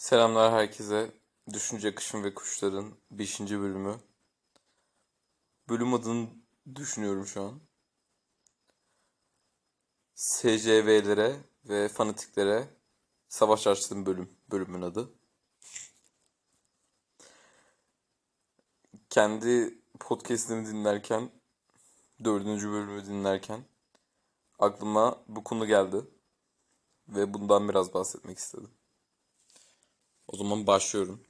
Selamlar herkese. Düşünce Kışın ve Kuşların beşinci bölümü. Bölüm adını düşünüyorum şu an. SCV'lere ve fanatiklere savaş açtığım bölüm. Bölümün adı. Kendi podcast'imi dinlerken, dördüncü bölümü dinlerken aklıma bu konu geldi. Ve bundan biraz bahsetmek istedim. O zaman başlıyorum.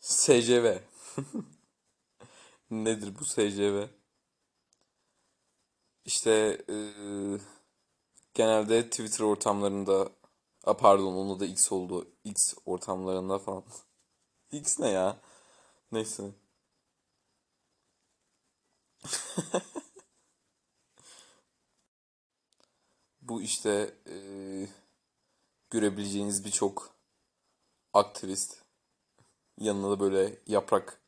SCV. Nedir bu SCV? İşte eee, genelde Twitter ortamlarında, a pardon onun da X oldu. X ortamlarında falan. X ne ya? Neyse. Bu işte eee, görebileceğiniz birçok aktivist yanına da böyle yaprak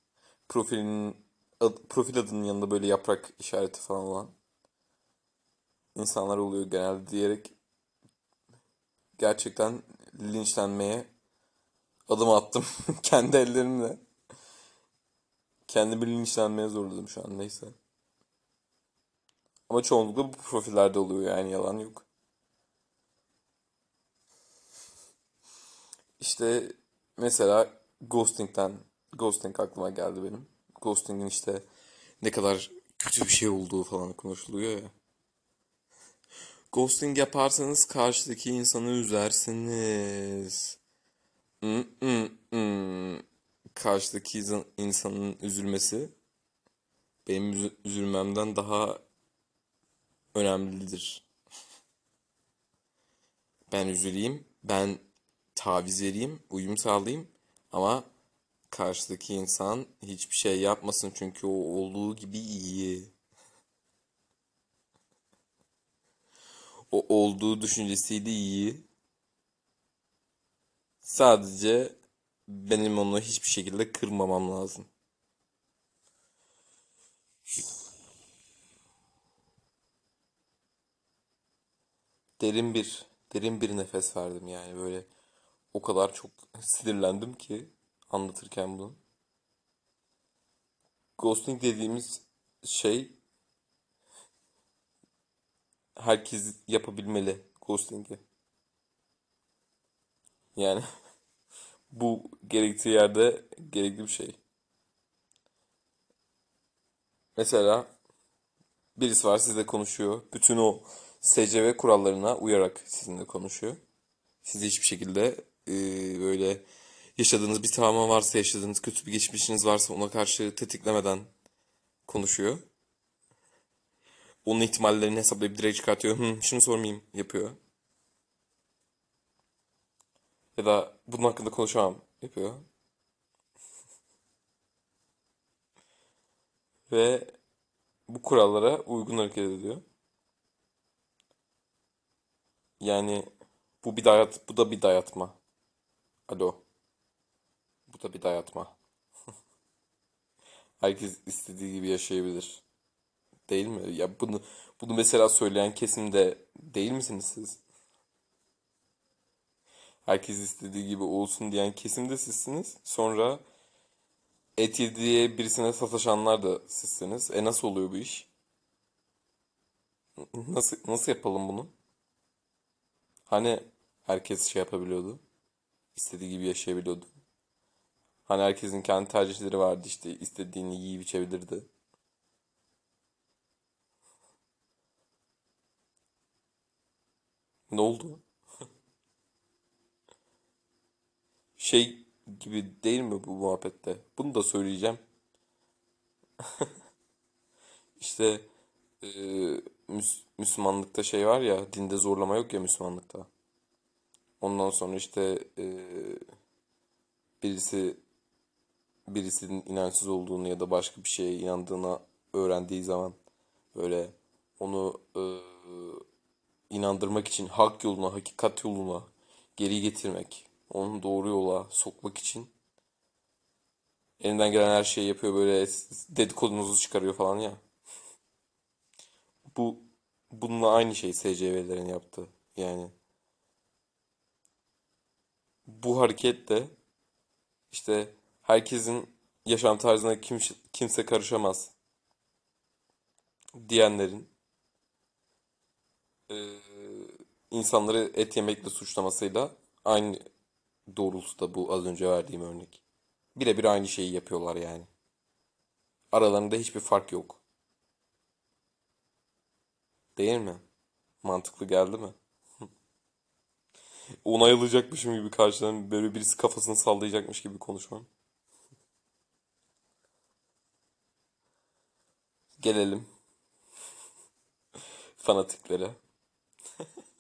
profilinin ad- profil adının yanında böyle yaprak işareti falan olan insanlar oluyor genelde diyerek gerçekten linçlenmeye adım attım kendi ellerimle. Kendimi linçlenmeye zorladım şu an neyse. Ama çoğunlukla bu profillerde oluyor yani yalan yok. İşte mesela ghosting'den ghosting aklıma geldi benim. Ghosting'in işte ne kadar kötü bir şey olduğu falan konuşuluyor ya. Ghosting yaparsanız karşıdaki insanı üzersiniz. Mm-mm-mm. Karşıdaki insan- insanın üzülmesi benim üzü- üzülmemden daha önemlidir. Ben üzüleyim, ben taviz vereyim, uyum sağlayayım ama karşıdaki insan hiçbir şey yapmasın çünkü o olduğu gibi iyi. O olduğu düşüncesiyle iyi. Sadece benim onu hiçbir şekilde kırmamam lazım. Derin bir, derin bir nefes verdim yani böyle o kadar çok sinirlendim ki anlatırken bunu. Ghosting dediğimiz şey herkes yapabilmeli ghosting'i. Yani bu gerektiği yerde gerekli bir şey. Mesela birisi var sizle konuşuyor. Bütün o SCV kurallarına uyarak sizinle konuşuyor. Siz hiçbir şekilde e, böyle yaşadığınız bir travma varsa, yaşadığınız kötü bir geçmişiniz varsa ona karşı tetiklemeden konuşuyor. Onun ihtimallerini hesaplayıp direkt çıkartıyor. Hı, şunu sormayayım yapıyor. Ya da bunun hakkında konuşamam yapıyor. Ve bu kurallara uygun hareket ediyor. Yani bu bir dayat, bu da bir dayatma. Alo, bu da bir dayatma. Herkes istediği gibi yaşayabilir. Değil mi? Ya bunu bunu mesela söyleyen kesimde değil misiniz siz? Herkes istediği gibi olsun diyen kesimde sizsiniz. Sonra et yedi diye birisine sataşanlar da sizsiniz. E nasıl oluyor bu iş? Nasıl nasıl yapalım bunu? Hani herkes şey yapabiliyordu. İstediği gibi yaşayabiliyordu. Hani herkesin kendi tercihleri vardı işte istediğini yiyip içebilirdi. Ne oldu? Şey gibi değil mi bu muhabbette? Bunu da söyleyeceğim. İşte e, Müs- Müslümanlıkta şey var ya dinde zorlama yok ya Müslümanlıkta. Ondan sonra işte e, birisi birisinin inançsız olduğunu ya da başka bir şeye inandığına öğrendiği zaman böyle onu e, inandırmak için hak yoluna, hakikat yoluna geri getirmek, onu doğru yola sokmak için elinden gelen her şeyi yapıyor böyle dedikodunuzu çıkarıyor falan ya. Bu bununla aynı şey SCV'lerin yaptığı. Yani bu hareketle işte herkesin yaşam tarzına kimse, kimse karışamaz diyenlerin eee, insanları et yemekle suçlamasıyla aynı doğrultuda bu az önce verdiğim örnek. Birebir aynı şeyi yapıyorlar yani. Aralarında hiçbir fark yok. Değil mi? Mantıklı geldi mi? Onay alacakmışım gibi karşıdan böyle birisi kafasını sallayacakmış gibi konuşmam. Gelelim fanatiklere.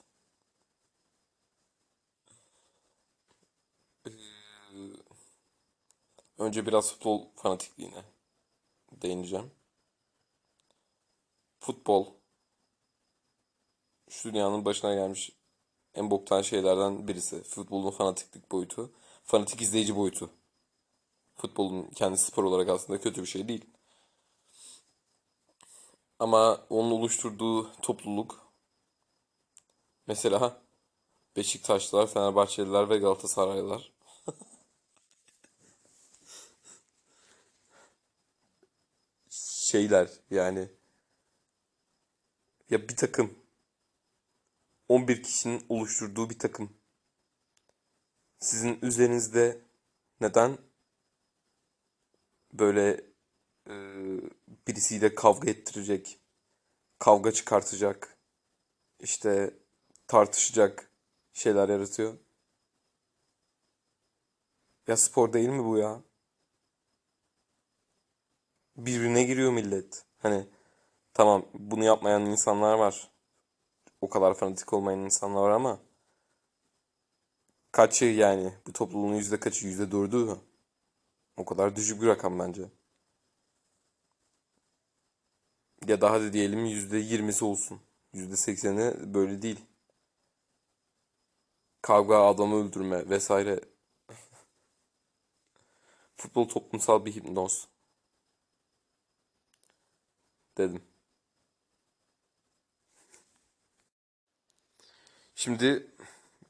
Önce biraz futbol fanatikliğine değineceğim. Futbol şu dünyanın başına gelmiş en boktan şeylerden birisi. Futbolun fanatiklik boyutu. Fanatik izleyici boyutu. Futbolun kendi spor olarak aslında kötü bir şey değil. Ama onun oluşturduğu topluluk mesela Beşiktaşlılar, Fenerbahçeliler ve Galatasaraylılar şeyler yani ya bir takım 11 kişinin oluşturduğu bir takım sizin üzerinizde neden böyle e, birisiyle kavga ettirecek, kavga çıkartacak, işte tartışacak şeyler yaratıyor? Ya spor değil mi bu ya? Birbirine giriyor millet. Hani tamam bunu yapmayan insanlar var. O kadar fanatik olmayan insanlar var ama kaçı yani bu topluluğun yüzde kaçı yüzde dördü? O kadar düşük bir rakam bence. Ya daha da diyelim yüzde yirmisi olsun. Yüzde sekseni böyle değil. Kavga, adamı öldürme vesaire. Futbol toplumsal bir hipnoz dedim. Şimdi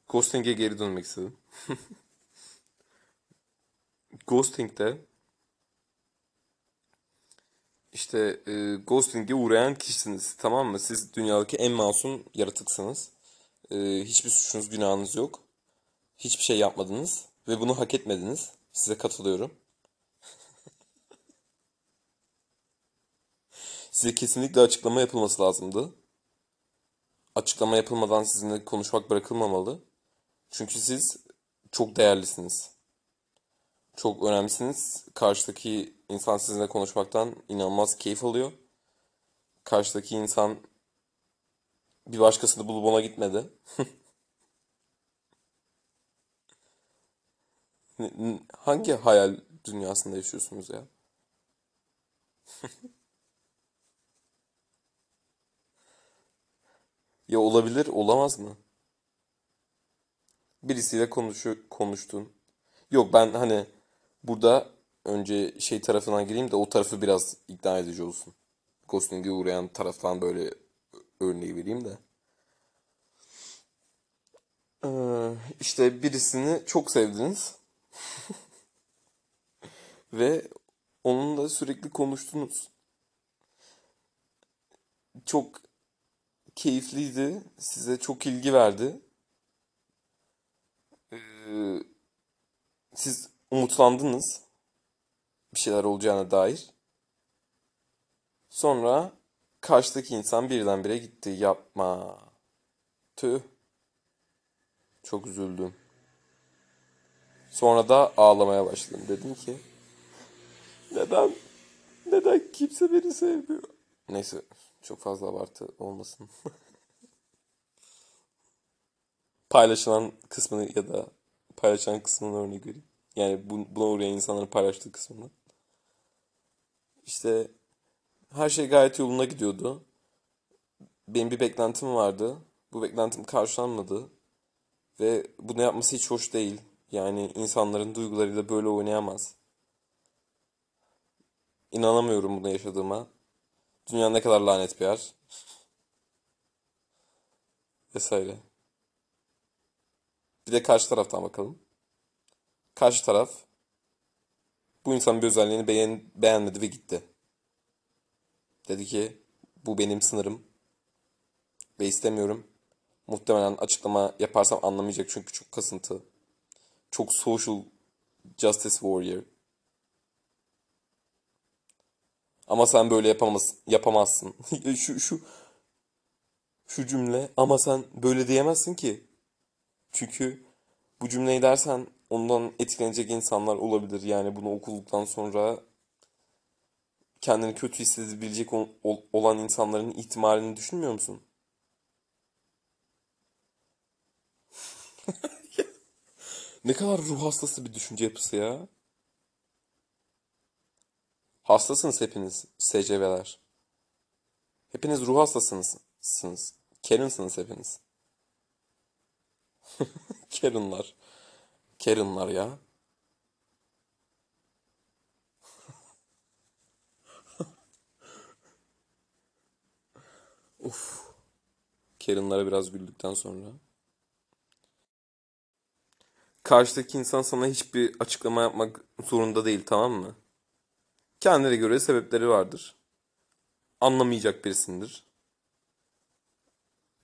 ghosting'e geri dönmek istedim. Ghosting'de işte e, ghosting'e uğrayan kişisiniz tamam mı? Siz dünyadaki en masum yaratıksınız. E, hiçbir suçunuz, günahınız yok. Hiçbir şey yapmadınız ve bunu hak etmediniz. Size katılıyorum. Size kesinlikle açıklama yapılması lazımdı. Açıklama yapılmadan sizinle konuşmak bırakılmamalı. Çünkü siz çok değerlisiniz. Çok önemlisiniz. Karşıdaki insan sizinle konuşmaktan inanılmaz keyif alıyor. Karşıdaki insan bir başkasını bulup ona gitmedi. Hangi hayal dünyasında yaşıyorsunuz ya? Ya olabilir, olamaz mı? Birisiyle konuşu konuştun. Yok ben hani burada önce şey tarafından gireyim de o tarafı biraz ikna edici olsun. Ghosting'e uğrayan taraftan böyle örneği vereyim de. Ee, işte birisini çok sevdiniz ve onunla sürekli konuştunuz. Çok keyifliydi, size çok ilgi verdi. Ee, siz umutlandınız bir şeyler olacağına dair. Sonra karşıdaki insan birdenbire gitti. Yapma. Tüh. Çok üzüldüm. Sonra da ağlamaya başladım. Dedim ki neden? Neden kimse beni sevmiyor? Neyse çok fazla abartı olmasın. Paylaşılan kısmını ya da paylaşılan kısmını örnek vereyim. Yani bu, buna uğrayan insanların paylaştığı kısmını. İşte her şey gayet yolunda gidiyordu. Benim bir beklentim vardı. Bu beklentim karşılanmadı. Ve bunu yapması hiç hoş değil. Yani insanların duygularıyla böyle oynayamaz. İnanamıyorum bunu yaşadığıma. Dünya ne kadar lanet bir yer. Vesaire. Bir de karşı taraftan bakalım. Karşı taraf bu insanın bir özelliğini beğen, beğenmedi ve gitti. Dedi ki bu benim sınırım ve istemiyorum. Muhtemelen açıklama yaparsam anlamayacak çünkü çok kasıntı. Çok social justice warrior. Ama sen böyle yapamaz, yapamazsın. şu şu şu cümle ama sen böyle diyemezsin ki. Çünkü bu cümleyi dersen ondan etkilenecek insanlar olabilir. Yani bunu okuduktan sonra kendini kötü hissedebilecek ol- ol- olan insanların ihtimalini düşünmüyor musun? Ne kadar ruh hastası bir düşünce yapısı ya. Hastasınız hepiniz SCV'ler. Hepiniz ruh hastasınız. Sınız. Karen'sınız hepiniz. Karen'lar. Karen'lar ya. Karen'lara biraz güldükten sonra. Karşıdaki insan sana hiçbir açıklama yapmak zorunda değil tamam mı? Kendine göre sebepleri vardır. Anlamayacak birisindir.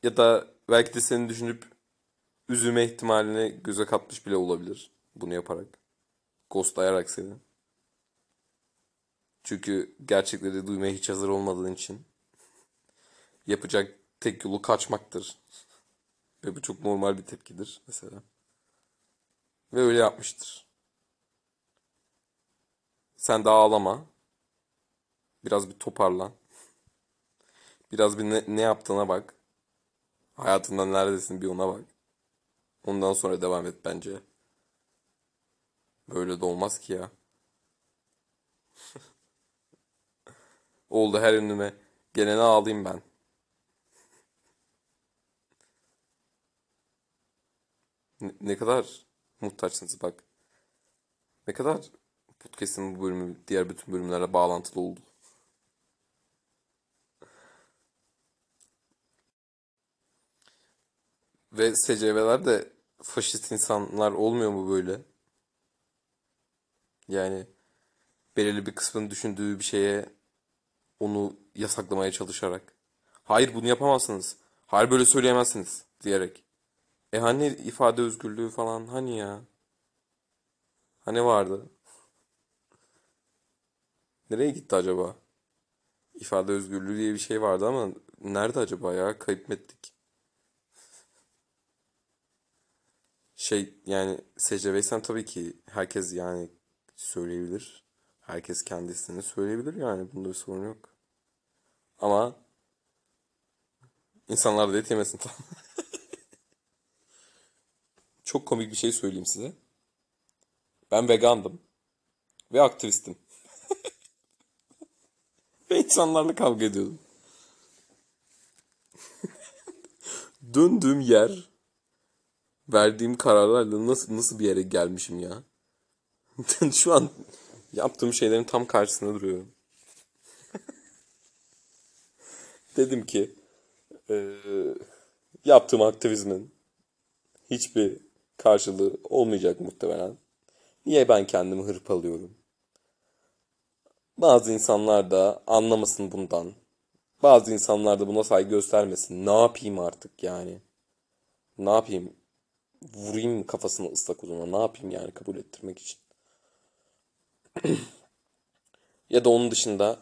Ya da belki de seni düşünüp üzülme ihtimalini göze katmış bile olabilir bunu yaparak. Ghostlayarak seni. Çünkü gerçekleri duymaya hiç hazır olmadığın için yapacak tek yolu kaçmaktır. Ve bu çok normal bir tepkidir mesela. Ve öyle yapmıştır. Sen de ağlama. Biraz bir toparlan. Biraz bir ne, ne yaptığına bak. Hayatında neredesin bir ona bak. Ondan sonra devam et bence. Böyle de olmaz ki ya. Oldu her önüme. Gelene ağlayayım ben. Ne, ne kadar muhtaçsınız bak. Ne kadar podcast'in bu bölümü diğer bütün bölümlerle bağlantılı oldu. Ve SCV'ler de faşist insanlar olmuyor mu böyle? Yani belirli bir kısmın düşündüğü bir şeye onu yasaklamaya çalışarak. Hayır bunu yapamazsınız. Hayır böyle söyleyemezsiniz diyerek. E hani ifade özgürlüğü falan hani ya? Hani vardı? Nereye gitti acaba? İfade özgürlüğü diye bir şey vardı ama nerede acaba ya? Kayıp ettik? Şey yani SCV tabii ki herkes yani söyleyebilir. Herkes kendisini söyleyebilir yani bunda bir sorun yok. Ama insanlar da et yemesin tamam. Çok komik bir şey söyleyeyim size. Ben vegandım ve aktivistim. Ve insanlarla kavga ediyordum. Döndüğüm yer, verdiğim kararlarla nasıl nasıl bir yere gelmişim ya. Şu an yaptığım şeylerin tam karşısında duruyorum. Dedim ki eee, yaptığım aktivizmin hiçbir karşılığı olmayacak muhtemelen. Niye ben kendimi hırpalıyorum? Bazı insanlar da anlamasın bundan. Bazı insanlar da buna saygı göstermesin. Ne yapayım artık yani? Ne yapayım? Vurayım kafasını ıslak uzuna? Ne yapayım yani kabul ettirmek için? Ya da onun dışında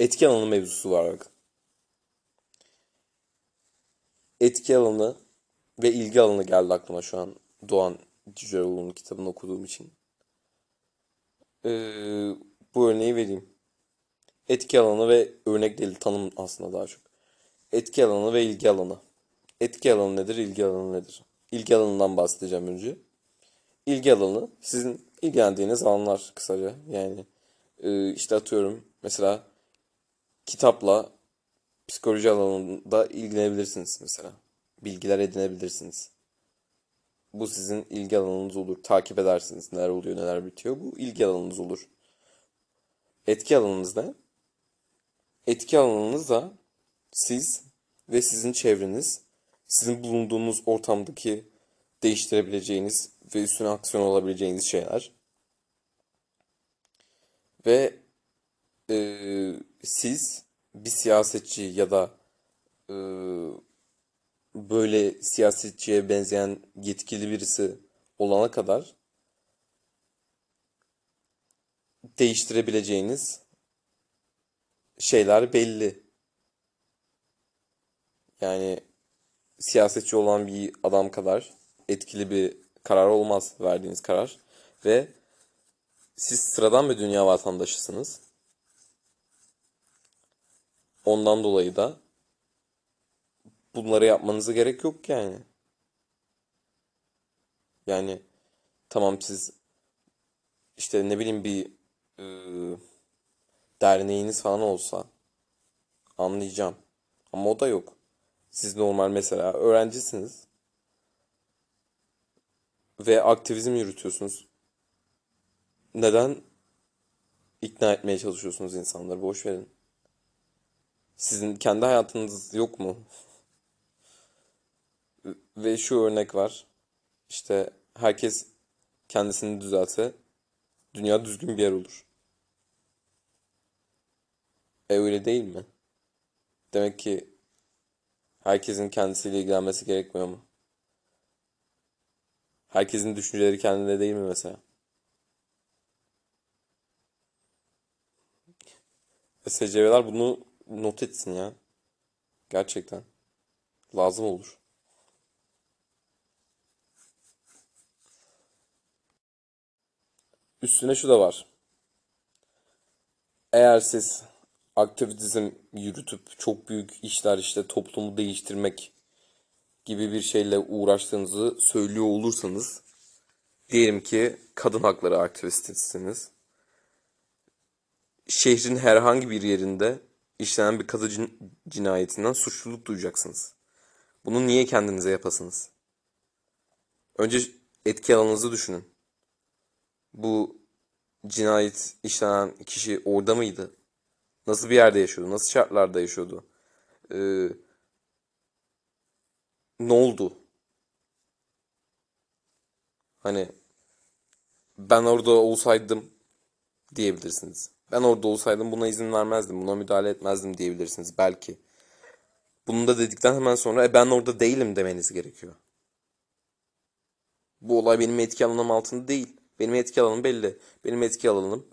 etki alanı mevzusu var bakın. Etki alanı ve ilgi alanı geldi aklıma şu an Doğan Cüceloğlu'nun kitabını okuduğum için. Ee, bu örneği vereyim. Etki alanı ve örnek değil tanım aslında daha çok. Etki alanı ve ilgi alanı. Etki alanı nedir, ilgi alanı nedir? İlgi alanından bahsedeceğim önce. İlgi alanı sizin ilgilendiğiniz alanlar kısaca. Yani e, işte atıyorum mesela kitapla psikoloji alanında ilgilenebilirsiniz mesela. Bilgiler edinebilirsiniz. Bu sizin ilgi alanınız olur. Takip edersiniz neler oluyor neler bitiyor. Bu ilgi alanınız olur. Etki alanınız ne? Etki alanınız da siz ve sizin çevreniz, sizin bulunduğunuz ortamdaki değiştirebileceğiniz ve üstüne aksiyon olabileceğiniz şeyler. Ve e, siz bir siyasetçi ya da e, böyle siyasetçiye benzeyen yetkili birisi olana kadar değiştirebileceğiniz şeyler belli. Yani siyasetçi olan bir adam kadar etkili bir karar olmaz verdiğiniz karar. Ve siz sıradan bir dünya vatandaşısınız. Ondan dolayı da bunları yapmanıza gerek yok yani. Yani tamam siz işte ne bileyim bir e, derneğiniz falan olsa anlayacağım. Ama o da yok. Siz normal mesela öğrencisiniz ve aktivizm yürütüyorsunuz. Neden ikna etmeye çalışıyorsunuz insanları? Boş verin. Sizin kendi hayatınız yok mu? Ve şu örnek var. İşte herkes kendisini düzelse dünya düzgün bir yer olur. E öyle değil mi? Demek ki herkesin kendisiyle ilgilenmesi gerekmiyor mu? Herkesin düşünceleri kendine değil mi mesela? E, SCV'ler bunu not etsin ya. Gerçekten. Lazım olur. Üstüne şu da var. Eğer siz aktivizm yürütüp çok büyük işler işte toplumu değiştirmek gibi bir şeyle uğraştığınızı söylüyor olursanız diyelim ki kadın hakları aktivistisiniz. Şehrin herhangi bir yerinde işlenen bir kadın cin- cinayetinden suçluluk duyacaksınız. Bunu niye kendinize yapasınız? Önce etki alanınızı düşünün. Bu cinayet işlenen kişi orada mıydı? Nasıl bir yerde yaşıyordu? Nasıl şartlarda yaşıyordu? Ee, ne oldu? Hani ben orada olsaydım diyebilirsiniz. Ben orada olsaydım buna izin vermezdim, buna müdahale etmezdim diyebilirsiniz belki. Bunu da dedikten hemen sonra e, ben orada değilim demeniz gerekiyor. Bu olay benim etki alanım altında değil. Benim etki alanım belli. Benim etki alanım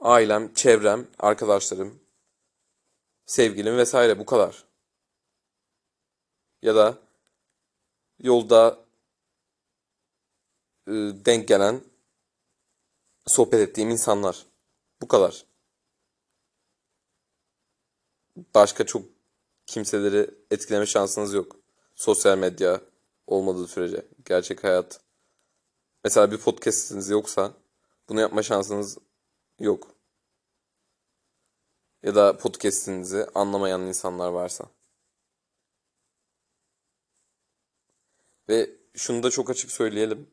ailem, çevrem, arkadaşlarım, sevgilim vesaire bu kadar. Ya da yolda e, denk gelen, sohbet ettiğim insanlar. Bu kadar. Başka çok kimseleri etkileme şansınız yok. Sosyal medya olmadığı sürece. Gerçek hayat. Mesela bir podcast'iniz yoksa bunu yapma şansınız yok. Ya da podcast'inizi anlamayan insanlar varsa. Ve şunu da çok açık söyleyelim.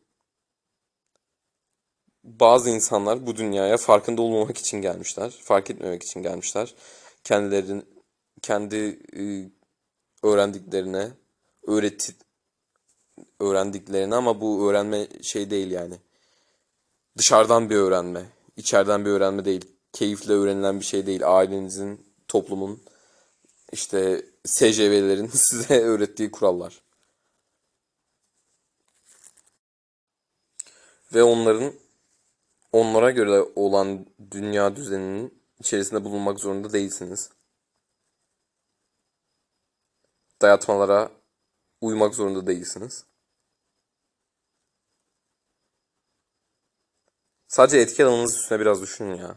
Bazı insanlar bu dünyaya farkında olmamak için gelmişler. Fark etmemek için gelmişler. Kendilerinin kendi e, öğrendiklerine öğreti öğrendiklerini ama bu öğrenme şey değil yani. Dışarıdan bir öğrenme, içeriden bir öğrenme değil. Keyifle öğrenilen bir şey değil. Ailenizin, toplumun, işte SCV'lerin size öğrettiği kurallar. Ve onların onlara göre olan dünya düzeninin içerisinde bulunmak zorunda değilsiniz. Dayatmalara uymak zorunda değilsiniz. Sadece etki alanınız üstüne biraz düşünün ya.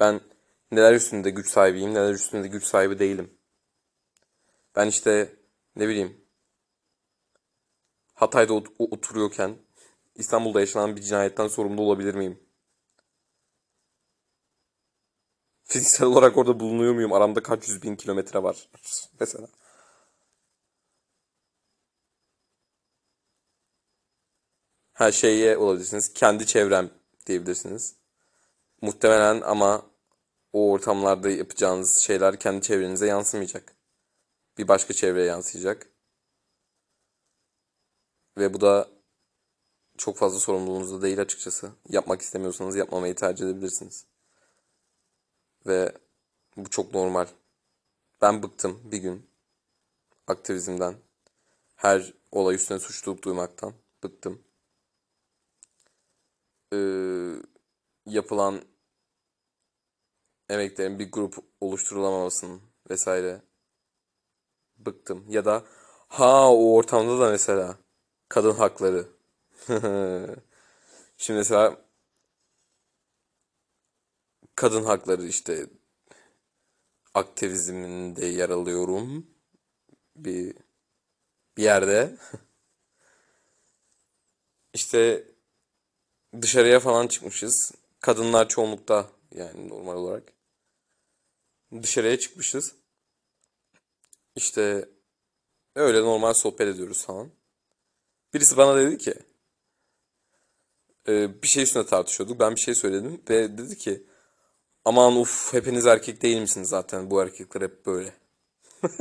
Ben neler üstünde güç sahibiyim, neler üstünde güç sahibi değilim. Ben işte ne bileyim Hatay'da ot- oturuyorken İstanbul'da yaşanan bir cinayetten sorumlu olabilir miyim? Fiziksel olarak orada bulunuyor muyum? Aramda kaç yüz bin kilometre var mesela. Her şeye olabilirsiniz. Kendi çevrem diyebilirsiniz. Muhtemelen ama o ortamlarda yapacağınız şeyler kendi çevrenize yansımayacak. Bir başka çevreye yansıyacak. Ve bu da çok fazla sorumluluğunuz da değil açıkçası. Yapmak istemiyorsanız yapmamayı tercih edebilirsiniz. Ve bu çok normal. Ben bıktım bir gün aktivizmden. Her olay üstüne suçluluk duymaktan bıktım. Ee, yapılan emeklerin bir grup oluşturulamamasının vesaire bıktım. Ya da ha o ortamda da mesela kadın hakları. Şimdi mesela kadın hakları işte aktivizminde yer alıyorum bir bir yerde. İşte dışarıya falan çıkmışız. Kadınlar çoğunlukta yani normal olarak. Dışarıya çıkmışız. İşte öyle normal sohbet ediyoruz falan. Birisi bana dedi ki e, bir şey üstüne tartışıyorduk. Ben bir şey söyledim ve dedi ki aman uf hepiniz erkek değil misiniz zaten bu erkekler hep böyle.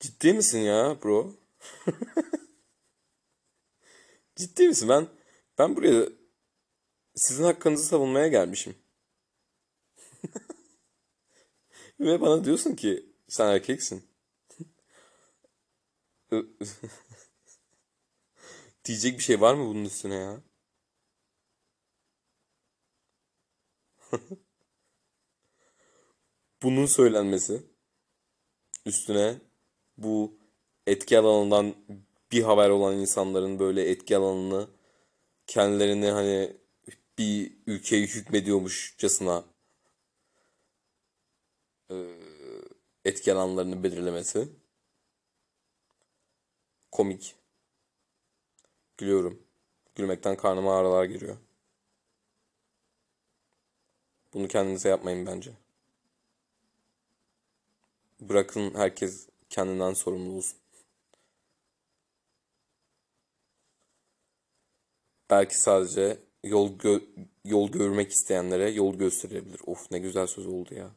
Ciddi misin ya bro? Ciddi misin? Ben ben buraya sizin hakkınızı savunmaya gelmişim. Ve bana diyorsun ki sen erkeksin. Diyecek bir şey var mı bunun üstüne ya? Bunun söylenmesi üstüne bu etki alanından bir haber olan insanların böyle etki alanını kendilerini hani bir ülkeye hükmediyormuşçasına etki alanlarını belirlemesi komik. Gülüyorum. Gülmekten karnıma ağrılar giriyor. Bunu kendinize yapmayın bence. Bırakın herkes kendinden sorumlu olsun. Belki sadece yol gö- yol görmek isteyenlere yol gösterilebilir. Of ne güzel söz oldu ya.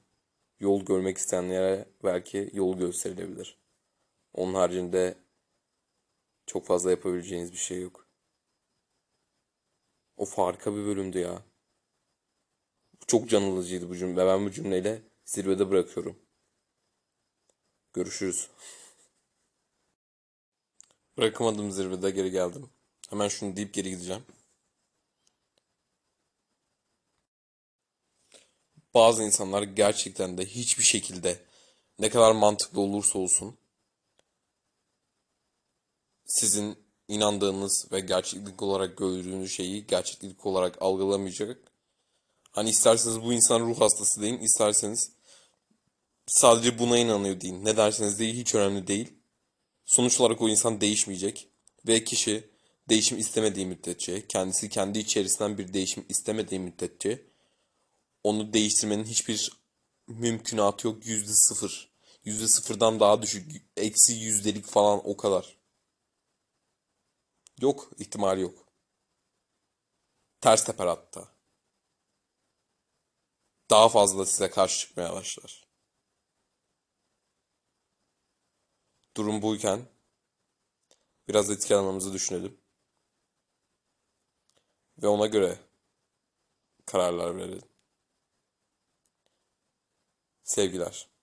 Yol görmek isteyenlere belki yol gösterilebilir. Onun haricinde çok fazla yapabileceğiniz bir şey yok. O harika bir bölümdü ya. Çok can alıcıydı bu cümle. Ben bu cümleyle zirvede bırakıyorum. Görüşürüz. Bırakamadım zirvede geri geldim. Hemen şunu deyip geri gideceğim. Bazı insanlar gerçekten de hiçbir şekilde ne kadar mantıklı olursa olsun sizin inandığınız ve gerçeklik olarak gördüğünüz şeyi gerçeklik olarak algılamayacak. Hani isterseniz bu insan ruh hastası deyin, isterseniz sadece buna inanıyor deyin. Ne derseniz deyin hiç önemli değil. Sonuç olarak o insan değişmeyecek ve kişi değişim istemediği müddetçe, kendisi kendi içerisinden bir değişim istemediği müddetçe onu değiştirmenin hiçbir mümkünatı yok. Yüzde sıfır. Yüzde sıfırdan daha düşük. Eksi yüzdelik falan o kadar. Yok, ihtimali yok. Ters teper hatta. Daha fazla size karşı çıkmaya başlar. Durum buyken biraz etki alanımızı düşünelim. Ve ona göre kararlar verelim. Sevgiler.